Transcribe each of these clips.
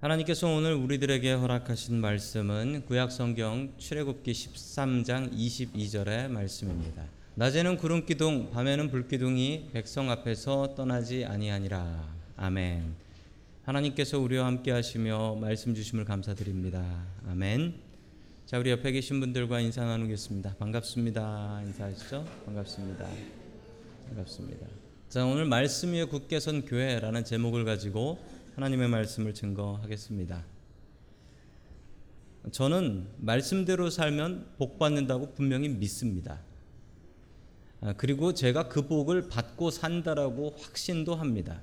하나님께서 오늘 우리들에게 허락하신 말씀은 구약성경 출애굽기 13장 22절의 말씀입니다. 낮에는 구름 기둥, 밤에는 불 기둥이 백성 앞에서 떠나지 아니하니라. 아멘. 하나님께서 우리와 함께 하시며 말씀 주심을 감사드립니다. 아멘. 자, 우리 옆에 계신 분들과 인사 나누겠습니다. 반갑습니다. 인사하시죠? 반갑습니다. 반갑습니다. 자, 오늘 말씀 위에 굳게 선 교회라는 제목을 가지고 하나님의 말씀을 증거하겠습니다. 저는 말씀대로 살면 복 받는다고 분명히 믿습니다. 아, 그리고 제가 그 복을 받고 산다라고 확신도 합니다.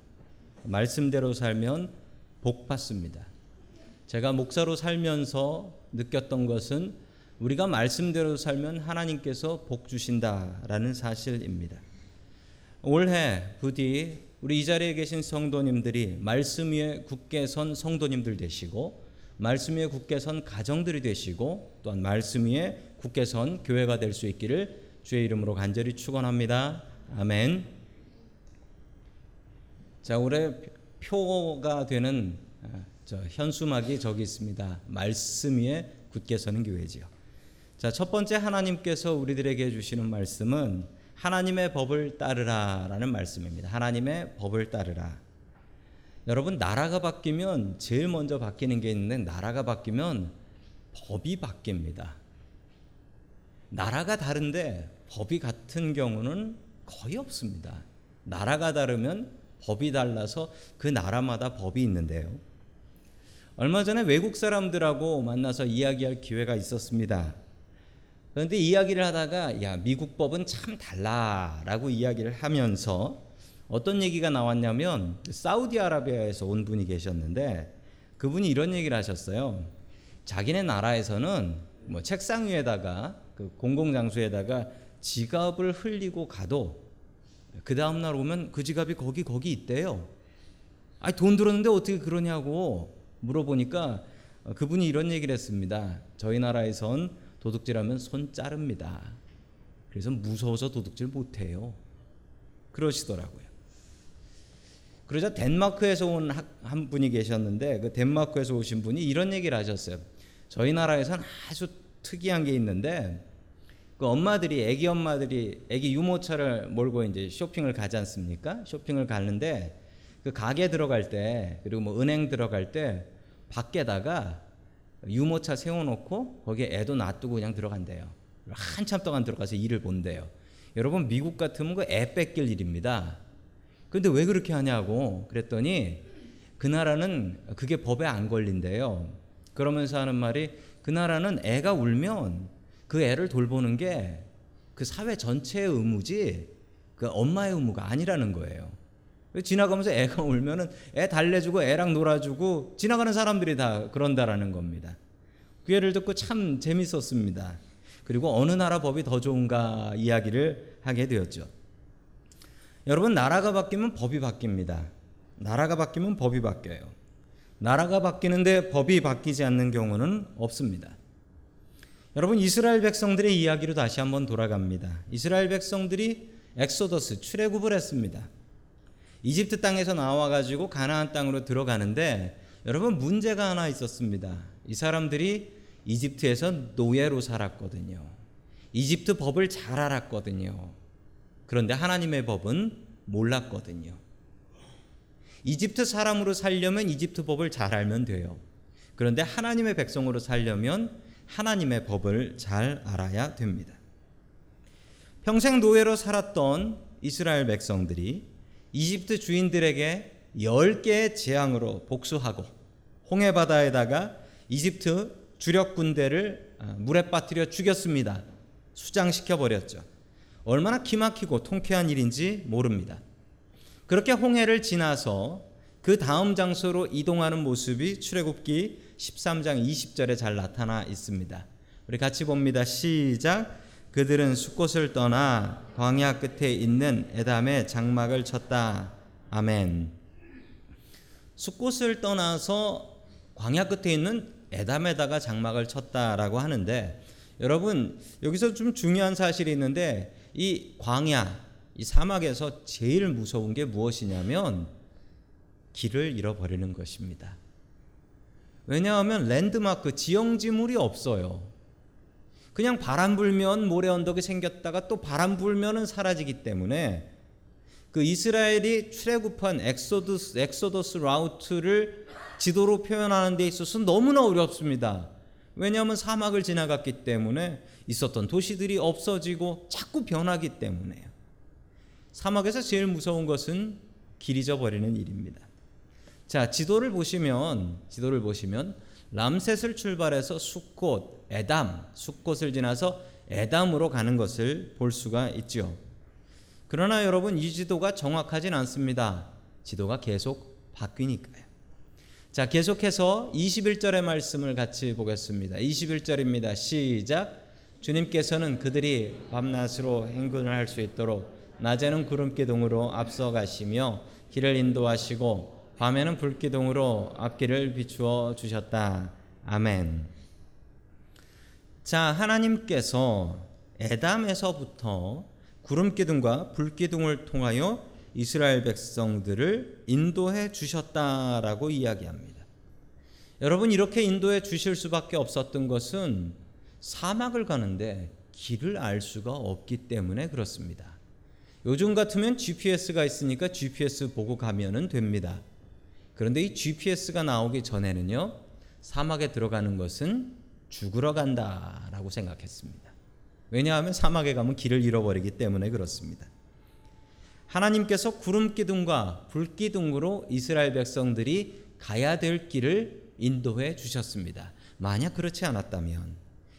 말씀대로 살면 복 받습니다. 제가 목사로 살면서 느꼈던 것은 우리가 말씀대로 살면 하나님께서 복 주신다라는 사실입니다. 올해 부디 우리 이 자리에 계신 성도님들이 말씀 위에 굳게 선 성도님들 되시고 말씀 위에 굳게 선 가정들이 되시고 또한 말씀 위에 굳게 선 교회가 될 수 있기를 주의 이름으로 간절히 축원합니다. 아멘. 자, 올해 표가 되는 저 현수막이 저기 있습니다. 말씀 위에 굳게 서는 교회지요. 자, 첫 번째 하나님께서 우리들에게 주시는 말씀은 하나님의 법을 따르라라는 말씀입니다. 하나님의 법을 따르라. 여러분 나라가 바뀌면 제일 먼저 바뀌는 게 있는데 나라가 바뀌면 법이 바뀝니다. 나라가 다른데 법이 같은 경우는 거의 없습니다. 나라가 다르면 법이 달라서 그 나라마다 법이 있는데요. 얼마 전에 외국 사람들하고 만나서 이야기할 기회가 있었습니다. 그런데 이야기를 하다가 야 미국 법은 참 달라라고 이야기를 하면서 어떤 얘기가 나왔냐면 사우디아라비아에서 온 분이 계셨는데 그분이 이런 얘기를 하셨어요. 자기네 나라에서는 뭐 책상 위에다가 그 공공 장소에다가 지갑을 흘리고 가도 그 다음 날 오면 그 지갑이 거기 거기 있대요. 아니 돈 들었는데 어떻게 그러냐고 물어보니까 그분이 이런 얘기를 했습니다. 저희 나라에선 도둑질하면 손 자릅니다. 그래서 무서워서 도둑질 못해요. 그러시더라고요. 그러자 덴마크에서 온 한 분이 계셨는데 그 덴마크에서 오신 분이 이런 얘기를 하셨어요. 저희 나라에선 아주 특이한 게 있는데 그 엄마들이 아기 엄마들이 아기 유모차를 몰고 이제 쇼핑을 가지 않습니까? 쇼핑을 가는데 그 가게 들어갈 때 그리고 뭐 은행 들어갈 때 밖에다가 유모차 세워놓고 거기에 애도 놔두고 그냥 들어간대요. 한참 동안 들어가서 일을 본대요. 여러분 미국 같으면 그 애 뺏길 일입니다. 근데 왜 그렇게 하냐고 그랬더니 그 나라는 그게 법에 안 걸린대요. 그러면서 하는 말이 그 나라는 애가 울면 그 애를 돌보는 게 그 사회 전체의 의무지 그 엄마의 의무가 아니라는 거예요. 지나가면서 애가 울면은 애 달래주고 애랑 놀아주고 지나가는 사람들이 다 그런다라는 겁니다. 그 예를 듣고 참 재밌었습니다. 그리고 어느 나라 법이 더 좋은가 이야기를 하게 되었죠. 여러분 나라가 바뀌면 법이 바뀝니다. 나라가 바뀌면 법이 바뀌어요. 나라가 바뀌는데 법이 바뀌지 않는 경우는 없습니다. 여러분 이스라엘 백성들의 이야기로 다시 한번 돌아갑니다. 이스라엘 백성들이 엑소더스 출애굽을 했습니다. 이집트 땅에서 나와 가지고 가나안 땅으로 들어가는데 여러분 문제가 하나 있었습니다. 이 사람들이 이집트에서 노예로 살았거든요. 이집트 법을 잘 알았거든요. 그런데 하나님의 법은 몰랐거든요. 이집트 사람으로 살려면 이집트 법을 잘 알면 돼요. 그런데 하나님의 백성으로 살려면 하나님의 법을 잘 알아야 됩니다. 평생 노예로 살았던 이스라엘 백성들이 이집트 주인들에게 10개의 재앙으로 복수하고 홍해 바다에다가 이집트 주력 군대를 아, 물에 빠뜨려 죽였습니다. 수장시켜 버렸죠. 얼마나 기막히고 통쾌한 일인지 모릅니다. 그렇게 홍해를 지나서 그 다음 장소로 이동하는 모습이 출애굽기 13장 20절에 잘 나타나 있습니다. 우리 같이 봅니다. 시작. 그들은 숲곳을 떠나 광야 끝에 있는 에담에 장막을 쳤다. 아멘. 숲곳을 떠나서 광야 끝에 있는 에담에다가 장막을 쳤다라고 하는데 여러분 여기서 좀 중요한 사실이 있는데 이 광야 이 사막에서 제일 무서운 게 무엇이냐면 길을 잃어버리는 것입니다. 왜냐하면 랜드마크 지형지물이 없어요. 그냥 바람 불면 모래 언덕이 생겼다가 또 바람 불면은 사라지기 때문에 그 이스라엘이 출애굽한 Exodus Exodus route를 지도로 표현하는 데 있어서 너무나 어렵습니다. 왜냐하면 사막을 지나갔기 때문에 있었던 도시들이 없어지고 자꾸 변하기 때문에요. 사막에서 제일 무서운 것은 길 잊어버리는 일입니다. 자, 지도를 보시면 지도를 보시면 람셋을 출발해서 숫곳, 에담, 숫곳을 지나서 에담으로 가는 것을 볼 수가 있죠. 그러나 여러분 이 지도가 정확하진 않습니다. 지도가 계속 바뀌니까요. 자, 계속해서 21절의 말씀을 같이 보겠습니다. 21절입니다. 시작. 주님께서는 그들이 밤낮으로 행군을 할 수 있도록 낮에는 구름 기둥으로 앞서 가시며 길을 인도하시고 밤에는 불 기둥으로 앞길을 비추어 주셨다. 아멘. 자, 하나님께서 에담에서부터 구름 기둥과 불 기둥을 통하여 이스라엘 백성들을 인도해 주셨다라고 이야기합니다. 여러분 이렇게 인도해 주실 수밖에 없었던 것은 사막을 가는데 길을 알 수가 없기 때문에 그렇습니다. 요즘 같으면 GPS가 있으니까 GPS 보고 가면은 됩니다. 그런데 이 GPS가 나오기 전에는요, 사막에 들어가는 것은 죽으러 간다라고 생각했습니다. 왜냐하면 사막에 가면 길을 잃어버리기 때문에 그렇습니다. 하나님께서 구름 기둥과 불 기둥으로 이스라엘 백성들이 가야 될 길을 인도해 주셨습니다. 만약 그렇지 않았다면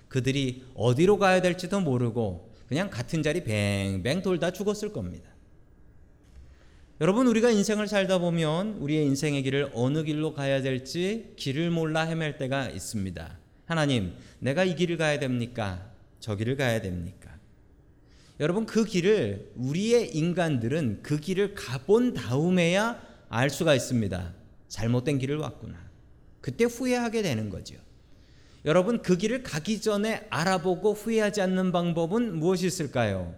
그들이 어디로 가야 될지도 모르고 그냥 같은 자리 뱅뱅 돌다 죽었을 겁니다. 여러분 우리가 인생을 살다 보면 우리의 인생의 길을 어느 길로 가야 될지 길을 몰라 헤맬 때가 있습니다. 하나님, 내가 이 길을 가야 됩니까? 저 길을 가야 됩니까? 여러분 그 길을 우리의 인간들은 그 길을 가본 다음에야 알 수가 있습니다. 잘못된 길을 왔구나. 그때 후회하게 되는 거죠. 여러분 그 길을 가기 전에 알아보고 후회하지 않는 방법은 무엇이 있을까요?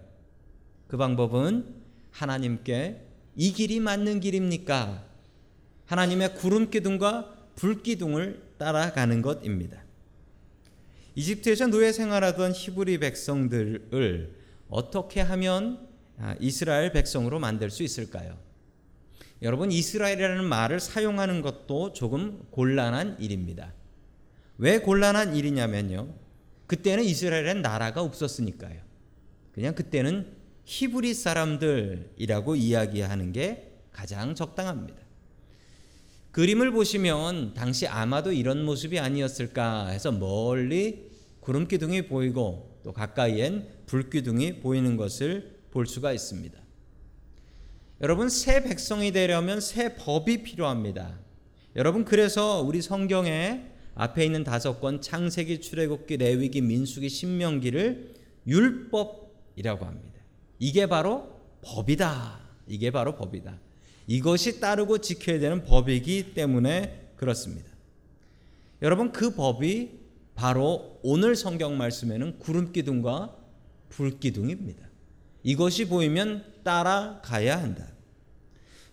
그 방법은 하나님께 이 길이 맞는 길입니까? 하나님의 구름 기둥과 불 기둥을 따라가는 것입니다. 이집트에서 노예 생활하던 히브리 백성들을 어떻게 하면 아, 이스라엘 백성으로 만들 수 있을까요? 여러분 이스라엘이라는 말을 사용하는 것도 조금 곤란한 일입니다. 왜 곤란한 일이냐면요. 그때는 이스라엘엔 나라가 없었으니까요. 그냥 그때는 히브리 사람들이라고 이야기하는 게 가장 적당합니다. 그림을 보시면 당시 아마도 이런 모습이 아니었을까 해서 멀리 구름 기둥이 보이고 또 가까이엔 불 기둥이 보이는 것을 볼 수가 있습니다. 여러분 새 백성이 되려면 새 법이 필요합니다. 여러분 그래서 우리 성경에 앞에 있는 다섯 권 창세기, 출애굽기, 레위기, 민수기, 신명기를 율법이라고 합니다. 이게 바로 법이다. 이게 바로 법이다. 이것이 따르고 지켜야 되는 법이기 때문에 그렇습니다. 여러분 그 법이 바로 오늘 성경 말씀에는 구름 기둥과 불 기둥입니다. 이것이 보이면 따라가야 한다.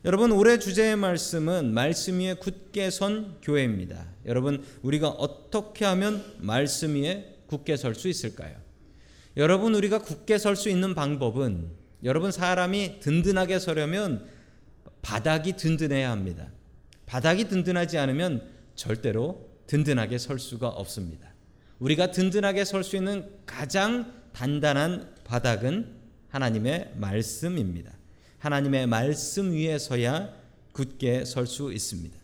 여러분 올해 주제의 말씀은 말씀 위에 굳게 선 교회입니다. 여러분 우리가 어떻게 하면 말씀 위에 굳게 설 수 있을까요? 여러분 우리가 굳게 설 수 있는 방법은 여러분 사람이 든든하게 서려면 바닥이 든든해야 합니다. 바닥이 든든하지 않으면 절대로 든든하게 설 수가 없습니다. 우리가 든든하게 설 수 있는 가장 단단한 바닥은 하나님의 말씀입니다. 하나님의 말씀 위에 서야 굳게 설 수 있습니다.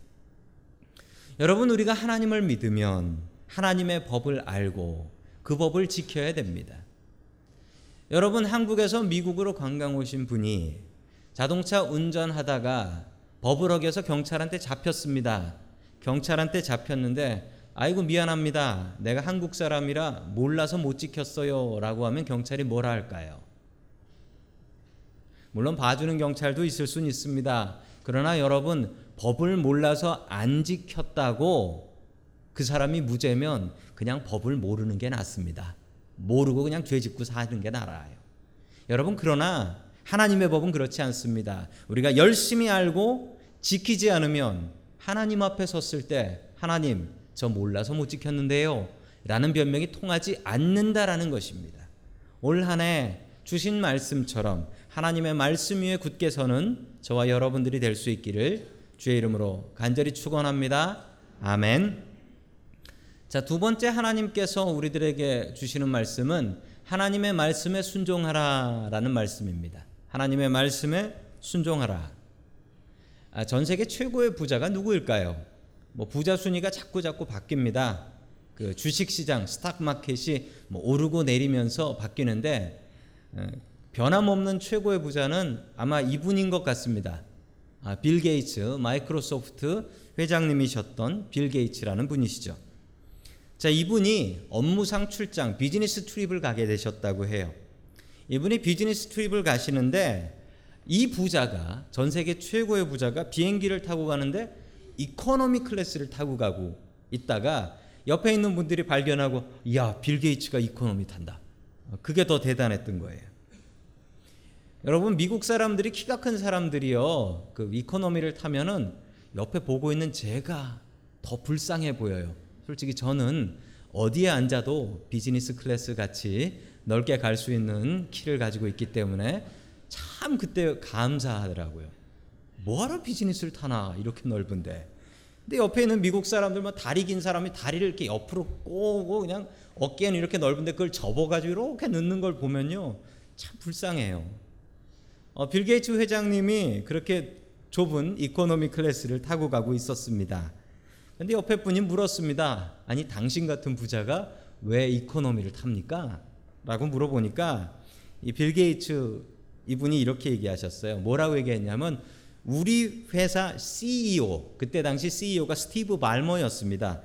여러분 우리가 하나님을 믿으면 하나님의 법을 알고 그 법을 지켜야 됩니다. 여러분 한국에서 미국으로 관광 오신 분이 자동차 운전하다가 법을 어겨서 경찰한테 잡혔습니다. 경찰한테 잡혔는데 아이고 미안합니다. 내가 한국 사람이라 몰라서 못 지켰어요 라고 하면 경찰이 뭐라 할까요? 물론 봐주는 경찰도 있을 수는 있습니다. 그러나 여러분 법을 몰라서 안 지켰다고 그 사람이 무죄면 그냥 법을 모르는 게 낫습니다. 모르고 그냥 죄 짓고 사는 게 나아요. 여러분 그러나 하나님의 법은 그렇지 않습니다. 우리가 열심히 알고 지키지 않으면 하나님 앞에 섰을 때 하나님 저 몰라서 못 지켰는데요. 라는 변명이 통하지 않는다라는 것입니다. 올 한 해 주신 말씀처럼 하나님의 말씀 위에 굳게 서는 저와 여러분들이 될 수 있기를 주의 이름으로 간절히 축원합니다. 아멘. 자, 두 번째 하나님께서 우리들에게 주시는 말씀은 하나님의 말씀에 순종하라라는 말씀입니다. 하나님의 말씀에 순종하라. 아, 전 세계 최고의 부자가 누구일까요? 뭐 부자 순위가 자꾸 자꾸 바뀝니다. 그 주식 시장 stock market이 뭐 오르고 내리면서 바뀌는데 에, 변함없는 최고의 부자는 아마 이분인 것 같습니다. 아, 빌 게이츠 마이크로소프트 회장님이셨던 빌 게이츠라는 분이시죠. 자, 이분이 업무상 출장 business trip을 가게 되셨다고 해요. 이분이 business trip을 가시는데 이 부자가 전 세계 최고의 부자가 비행기를 타고 가는데 economy class를 타고 가고 있다가 옆에 있는 분들이 발견하고 야, 빌 게이츠가 economy 탄다. 그게 더 대단했던 거예요. 여러분 미국 사람들이 키가 큰 사람들이요. 그 economy를 타면은 옆에 보고 있는 제가 더 불쌍해 보여요. 솔직히 저는 어디에 앉아도 business class 같이 넓게 갈 수 있는 키를 가지고 있기 때문에 참 그때 감사하더라고요. 뭐하러 business를 타나 이렇게 넓은데. 근데 옆에 있는 미국 사람들만 다리 긴 사람이 다리를 이렇게 옆으로 꼬고 그냥 어깨는 이렇게 넓은데 그걸 접어가지고 이렇게 넣는 걸 보면요 참 불쌍해요. 어, 빌 게이츠 회장님이 그렇게 좁은 economy class를 타고 가고 있었습니다. 근데 옆에 분이 물었습니다. 아니 당신 같은 부자가 왜 economy를 탑니까? 라고 물어보니까 이 빌 게이츠 이분이 이렇게 얘기하셨어요. 뭐라고 얘기했냐면 우리 회사 CEO 그때 당시 CEO가 스티브 발머였습니다.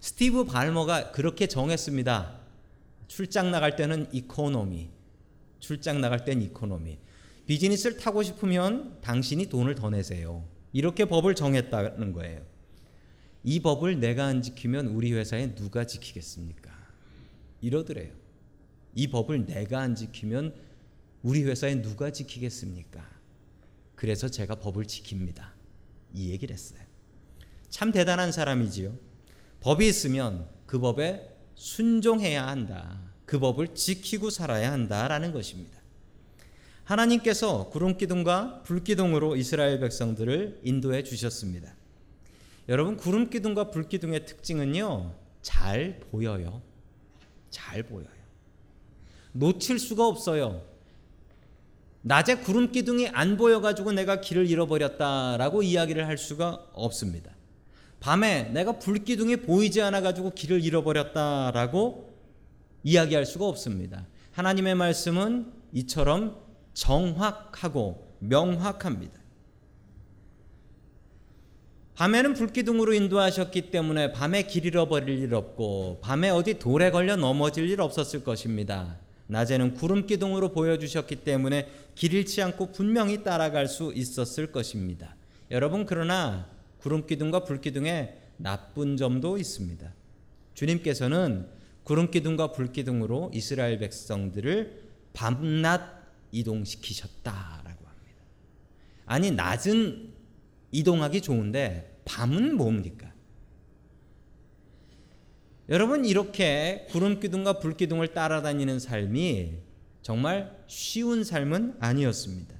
스티브 발머가 그렇게 정했습니다. 출장 나갈 때는 economy. 출장 나갈 땐 economy. business를 타고 싶으면 당신이 돈을 더 내세요. 이렇게 법을 정했다는 거예요. 이 법을 내가 안 지키면 우리 회사에 누가 지키겠습니까? 이러더래요. 이 법을 내가 안 지키면 우리 회사에 누가 지키겠습니까? 그래서 제가 법을 지킵니다. 이 얘기를 했어요. 참 대단한 사람이지요. 법이 있으면 그 법에 순종해야 한다. 그 법을 지키고 살아야 한다라는 것입니다. 하나님께서 구름 기둥과 불 기둥으로 이스라엘 백성들을 인도해 주셨습니다. 여러분 구름 기둥과 불 기둥의 특징은요. 잘 보여요. 잘 보여요. 놓칠 수가 없어요. 낮에 구름 기둥이 안 보여 가지고 내가 길을 잃어버렸다라고 이야기를 할 수가 없습니다. 밤에 내가 불 기둥이 보이지 않아 가지고 길을 잃어버렸다라고 이야기할 수가 없습니다. 하나님의 말씀은 이처럼 정확하고 명확합니다. 밤에는 불기둥으로 인도하셨기 때문에 밤에 길 잃어버릴 일 없고 밤에 어디 돌에 걸려 넘어질 일 없었을 것입니다. 낮에는 구름 기둥으로 보여주셨기 때문에 길 잃지 않고 분명히 따라갈 수 있었을 것입니다. 여러분 그러나 구름 기둥과 불 기둥에 나쁜 점도 있습니다. 주님께서는 구름 기둥과 불 기둥으로 이스라엘 백성들을 밤낮 이동시키셨다라고 합니다. 아니 낮은 이동하기 좋은데 밤은 뭡니까? 여러분 이렇게 구름 기둥과 불 기둥을 따라다니는 삶이 정말 쉬운 삶은 아니었습니다.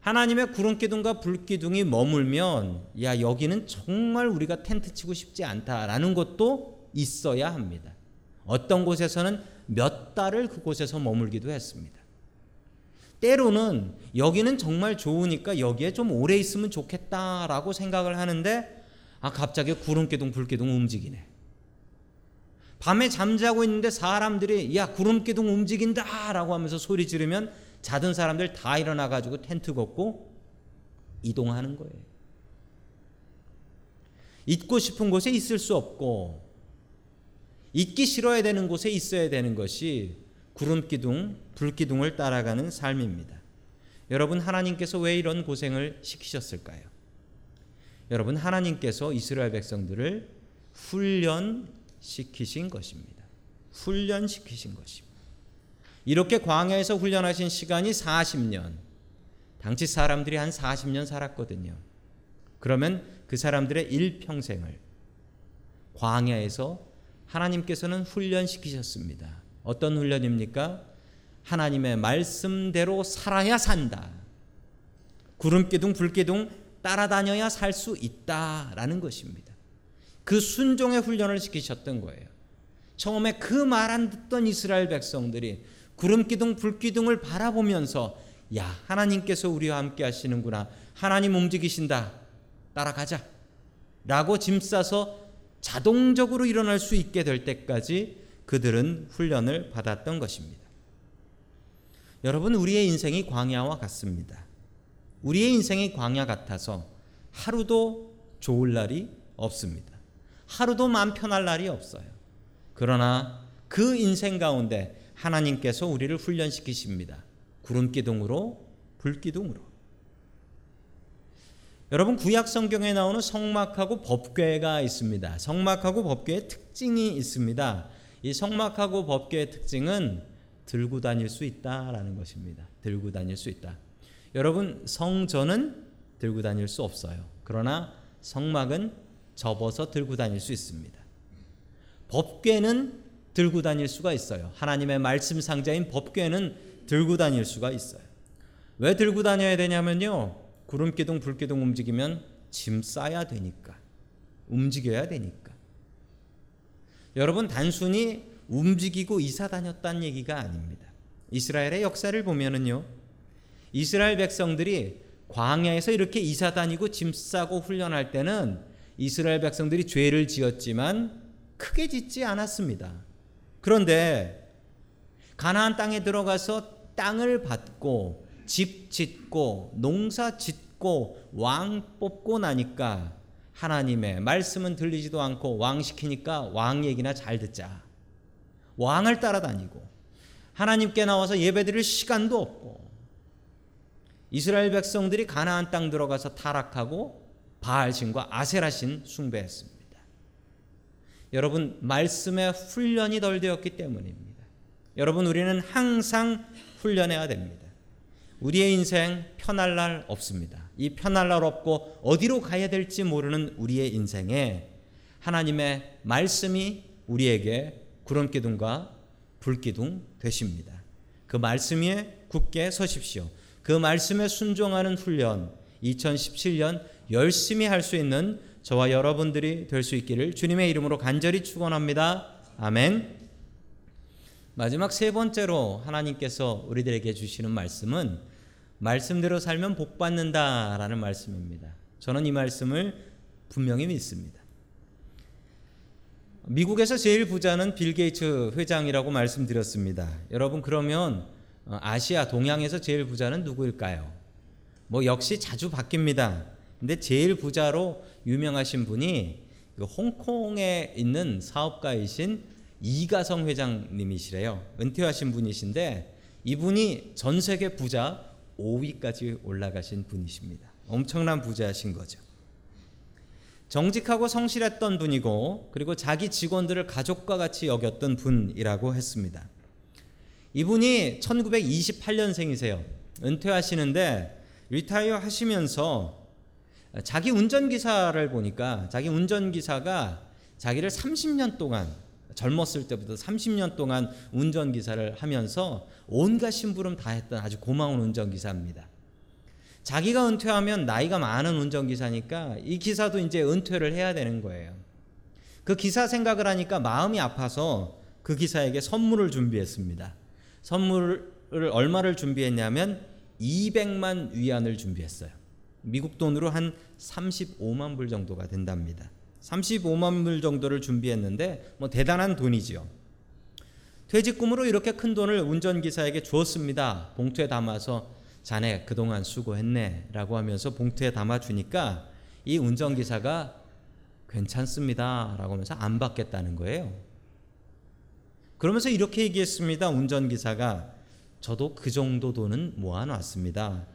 하나님의 구름 기둥과 불 기둥이 머물면 야 여기는 정말 우리가 텐트 치고 싶지 않다라는 것도 있어야 합니다. 어떤 곳에서는 몇 달을 그곳에서 머물기도 했습니다. 때로는 여기는 정말 좋으니까 여기에 좀 오래 있으면 좋겠다라고 생각을 하는데 아 갑자기 구름기둥 불기둥 움직이네. 밤에 잠자고 있는데 사람들이 야 구름기둥 움직인다라고 하면서 소리 지르면 자던 사람들 다 일어나 가지고 텐트 걷고 이동하는 거예요. 있고 싶은 곳에 있을 수 없고 있기 싫어야 되는 곳에 있어야 되는 것이 구름 기둥, 불 기둥을 따라가는 삶입니다. 여러분 하나님께서 왜 이런 고생을 시키셨을까요? 여러분 하나님께서 이스라엘 백성들을 훈련시키신 것입니다. 훈련시키신 것입니다. 이렇게 광야에서 훈련하신 시간이 40년. 당시 사람들이 한 40년 살았거든요. 그러면 그 사람들의 일평생을 광야에서 하나님께서는 훈련시키셨습니다. 어떤 훈련입니까? 하나님의 말씀대로 살아야 산다. 구름기둥 불기둥 따라다녀야 살 수 있다라는 것입니다. 그 순종의 훈련을 시키셨던 거예요. 처음에 그 말 안 듣던 이스라엘 백성들이 구름기둥 불기둥을 바라보면서 야 하나님께서 우리와 함께 하시는구나 하나님 움직이신다 따라가자 라고 짐 싸서 자동적으로 일어날 수 있게 될 때까지 그들은 훈련을 받았던 것입니다. 여러분 우리의 인생이 광야와 같습니다. 우리의 인생이 광야 같아서 하루도 좋을 날이 없습니다. 하루도 마음 편할 날이 없어요. 그러나 그 인생 가운데 하나님께서 우리를 훈련시키십니다. 구름 기둥으로 불 기둥으로. 여러분 구약 성경에 나오는 성막하고 법궤가 있습니다. 성막하고 법궤의 특징이 있습니다. 이 성막하고 법궤의 특징은 들고 다닐 수 있다라는 것입니다. 들고 다닐 수 있다. 여러분 성전은 들고 다닐 수 없어요. 그러나 성막은 접어서 들고 다닐 수 있습니다. 법궤는 들고 다닐 수가 있어요. 하나님의 말씀 상자인 법궤는 들고 다닐 수가 있어요. 왜 들고 다녀야 되냐면요. 구름 기둥 불 기둥 움직이면 짐 싸야 되니까. 움직여야 되니까. 여러분 단순히 움직이고 이사 다녔다는 얘기가 아닙니다. 이스라엘의 역사를 보면은요. 이스라엘 백성들이 광야에서 이렇게 이사 다니고 짐 싸고 훈련할 때는 이스라엘 백성들이 죄를 지었지만 크게 짓지 않았습니다. 그런데 가나안 땅에 들어가서 땅을 받고 집 짓고 농사 짓고 왕 뽑고 나니까 하나님의 말씀은 들리지도 않고 왕 시키니까 왕 얘기나 잘 듣자. 왕을 따라다니고 하나님께 나와서 예배드릴 시간도 없고 이스라엘 백성들이 가나안 땅 들어가서 타락하고 바알 신과 아세라 신 숭배했습니다. 여러분 말씀의 훈련이 덜 되었기 때문입니다. 여러분 우리는 항상 훈련해야 됩니다. 우리의 인생 편할 날 없습니다. 이 편할 날 없고 어디로 가야 될지 모르는 우리의 인생에 하나님의 말씀이 우리에게 구름 기둥과 불 기둥 되십니다. 그 말씀 위에 굳게 서십시오. 그 말씀에 순종하는 훈련 2017년 열심히 할 수 있는 저와 여러분들이 될 수 있기를 주님의 이름으로 간절히 축원합니다. 아멘. 마지막 세 번째로 하나님께서 우리들에게 주시는 말씀은 말씀대로 살면 복 받는다라는 말씀입니다. 저는 이 말씀을 분명히 믿습니다. 미국에서 제일 부자는 빌 게이츠 회장이라고 말씀드렸습니다. 여러분 그러면 아시아 동양에서 제일 부자는 누구일까요? 뭐 역시 자주 바뀝니다. 근데 제일 부자로 유명하신 분이 그 홍콩에 있는 사업가이신 이가성 회장님이시래요. 은퇴하신 분이신데 이분이 전 세계 부자 5위까지 올라가신 분이십니다. 엄청난 부자신 거죠. 정직하고 성실했던 분이고 그리고 자기 직원들을 가족과 같이 여겼던 분이라고 했습니다. 이분이 1928년생이세요. 은퇴하시는데 리타이어 하시면서 자기 운전기사를 보니까 자기 운전기사가 자기를 30년 동안 젊었을 때부터 30년 동안 운전기사를 하면서 온갖 심부름 다 했던 아주 고마운 운전기사입니다. 자기가 은퇴하면 나이가 많은 운전기사니까 이 기사도 이제 은퇴를 해야 되는 거예요. 그 기사 생각을 하니까 마음이 아파서 그 기사에게 선물을 준비했습니다. 선물을 얼마를 준비했냐면 200만 위안을 준비했어요. 미국 돈으로 한 35만 불 정도가 된답니다. 35만 불 정도를 준비했는데 뭐 대단한 돈이지요. 퇴직금으로 이렇게 큰 돈을 운전기사에게 주었습니다. 봉투에 담아서 자네 그동안 수고했네 라고 하면서 봉투에 담아주니까 이 운전기사가 괜찮습니다 라고 하면서 안 받겠다는 거예요. 그러면서 이렇게 얘기했습니다. 운전기사가 저도 그 정도 돈은 모아놨습니다.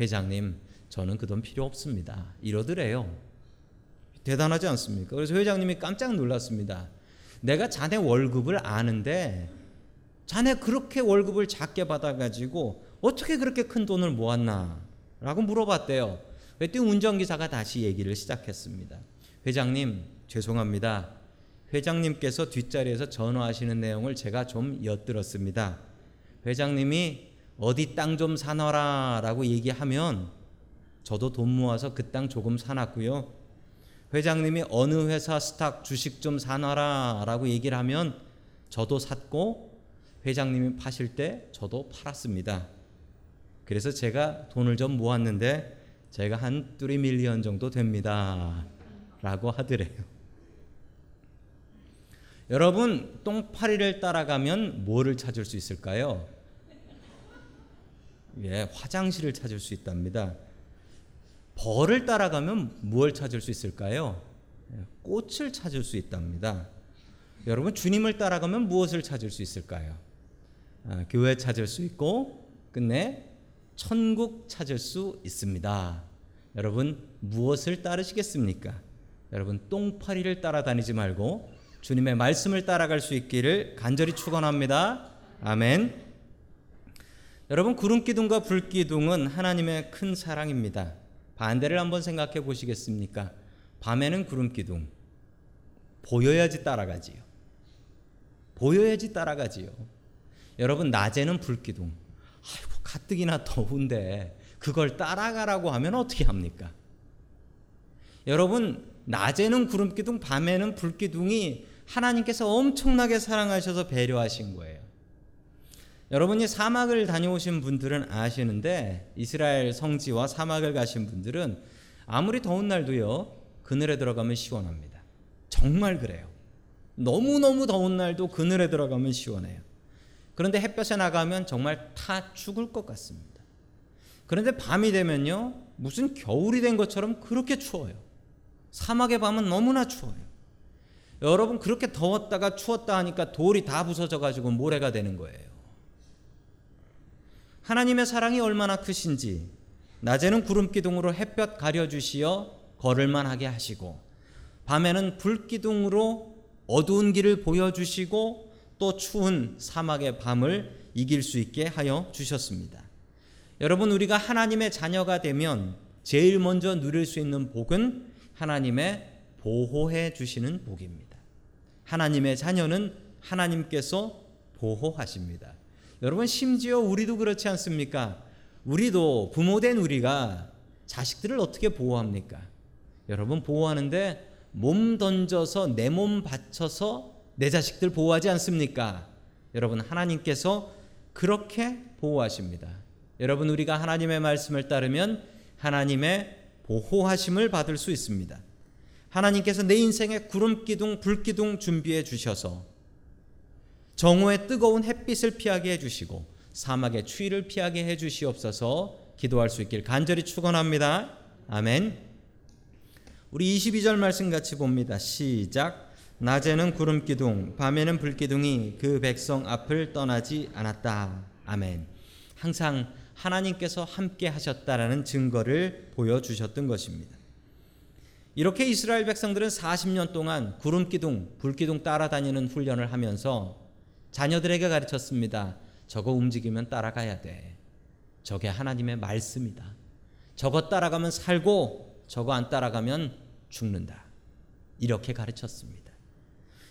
회장님, 저는 그 돈 필요 없습니다. 이러더래요. 대단하지 않습니까? 그래서 회장님이 깜짝 놀랐습니다. 내가 자네 월급을 아는데 자네 그렇게 월급을 작게 받아가지고 어떻게 그렇게 큰 돈을 모았나? 라고 물어봤대요. 그때 운전기사가 다시 얘기를 시작했습니다. 회장님, 죄송합니다. 회장님께서 뒷자리에서 전화하시는 내용을 제가 좀 엿들었습니다. 회장님이 어디 땅 좀 사놔라 라고 얘기하면 저도 돈 모아서 그 땅 조금 사놨고요. 회장님이 어느 회사 스탁 주식 좀 사놔라 라고 얘기를 하면 저도 샀고 회장님이 파실 때 저도 팔았습니다. 그래서 제가 돈을 좀 모았는데 제가 한 3 밀리언 정도 됩니다. 라고 하더래요. 여러분, 똥파리를 따라가면 뭐를 찾을 수 있을까요? 예, 화장실을 찾을 수 있답니다. 벌을 따라가면 무엇을 찾을 수 있을까요? 예, 꽃을 찾을 수 있답니다. 여러분, 주님을 따라가면 무엇을 찾을 수 있을까요? 아, 교회 찾을 수 있고, 끝내 천국 찾을 수 있습니다. 여러분, 무엇을 따르시겠습니까? 여러분, 똥파리를 따라다니지 말고 주님의 말씀을 따라갈 수 있기를 간절히 축원합니다. 아멘. 여러분 구름 기둥과 불 기둥은 하나님의 큰 사랑입니다. 반대를 한번 생각해 보시겠습니까? 밤에는 구름 기둥 보여야지 따라가지요. 보여야지 따라가지요. 여러분 낮에는 불 기둥. 아이고 가뜩이나 더운데 그걸 따라가라고 하면 어떻게 합니까? 여러분 낮에는 구름 기둥, 밤에는 불 기둥이 하나님께서 엄청나게 사랑하셔서 배려하신 거예요. 여러분이 사막을 다녀오신 분들은 아시는데 이스라엘 성지와 사막을 가신 분들은 아무리 더운 날도요 그늘에 들어가면 시원합니다. 정말 그래요. 너무너무 더운 날도 그늘에 들어가면 시원해요. 그런데 햇볕에 나가면 정말 타 죽을 것 같습니다. 그런데 밤이 되면요 무슨 겨울이 된 것처럼 그렇게 추워요. 사막의 밤은 너무나 추워요. 여러분 그렇게 더웠다가 추웠다 하니까 돌이 다 부서져 가지고 모래가 되는 거예요. 하나님의 사랑이 얼마나 크신지 낮에는 구름 기둥으로 햇볕 가려 주시어 걸을만 하게 하시고 밤에는 불 기둥으로 어두운 길을 보여 주시고 또 추운 사막의 밤을 이길 수 있게 하여 주셨습니다. 여러분 우리가 하나님의 자녀가 되면 제일 먼저 누릴 수 있는 복은 하나님의 보호해 주시는 복입니다. 하나님의 자녀는 하나님께서 보호하십니다. 여러분 심지어 우리도 그렇지 않습니까? 우리도 부모된 우리가 자식들을 어떻게 보호합니까? 여러분 보호하는데 몸 던져서 내 몸 바쳐서 내 자식들 보호하지 않습니까? 여러분 하나님께서 그렇게 보호하십니다. 여러분 우리가 하나님의 말씀을 따르면 하나님의 보호하심을 받을 수 있습니다. 하나님께서 내 인생에 구름 기둥, 불 기둥 준비해 주셔서 정오의 뜨거운 햇빛을 피하게 해 주시고 사막의 추위를 피하게 해 주시옵소서 기도할 수 있길 간절히 축원합니다. 아멘. 우리 22절 말씀 같이 봅니다. 시작. 낮에는 구름 기둥, 밤에는 불 기둥이 그 백성 앞을 떠나지 않았다. 아멘. 항상 하나님께서 함께 하셨다라는 증거를 보여주셨던 것입니다. 이렇게 이스라엘 백성들은 40년 동안 구름 기둥, 불 기둥 따라다니는 훈련을 하면서 자녀들에게 가르쳤습니다. 저거 움직이면 따라가야 돼. 저게 하나님의 말씀이다. 저거 따라가면 살고 저거 안 따라가면 죽는다. 이렇게 가르쳤습니다.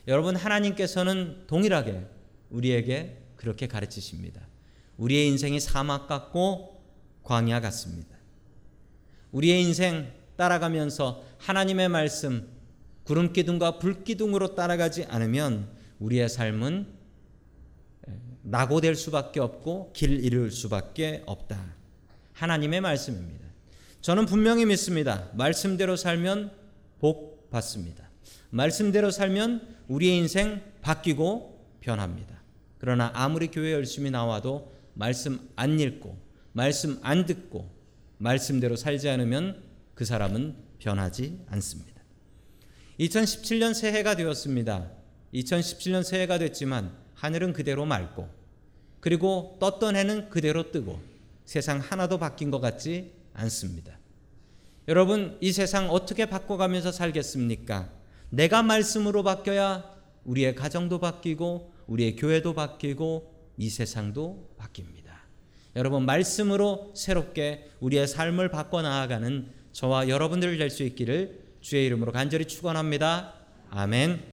여러분 하나님께서는 동일하게 우리에게 그렇게 가르치십니다. 우리의 인생이 사막 같고 광야 같습니다. 우리의 인생 따라가면서 하나님의 말씀 구름 기둥과 불 기둥으로 따라가지 않으면 우리의 삶은 낙오될 수밖에 없고 길 잃을 수밖에 없다. 하나님의 말씀입니다. 저는 분명히 믿습니다. 말씀대로 살면 복 받습니다. 말씀대로 살면 우리의 인생 바뀌고 변합니다. 그러나 아무리 교회 열심히 나와도 말씀 안 읽고 말씀 안 듣고 말씀대로 살지 않으면 그 사람은 변하지 않습니다. 2017년 새해가 되었습니다. 2017년 새해가 됐지만 하늘은 그대로 맑고 그리고 떴던 해는 그대로 뜨고 세상 하나도 바뀐 것 같지 않습니다. 여러분 이 세상 어떻게 바꿔가면서 살겠습니까? 내가 말씀으로 바뀌어야 우리의 가정도 바뀌고 우리의 교회도 바뀌고 이 세상도 바뀝니다. 여러분 말씀으로 새롭게 우리의 삶을 바꿔 나아가는 저와 여러분들 될수 있기를 주의 이름으로 간절히 축원합니다. 아멘.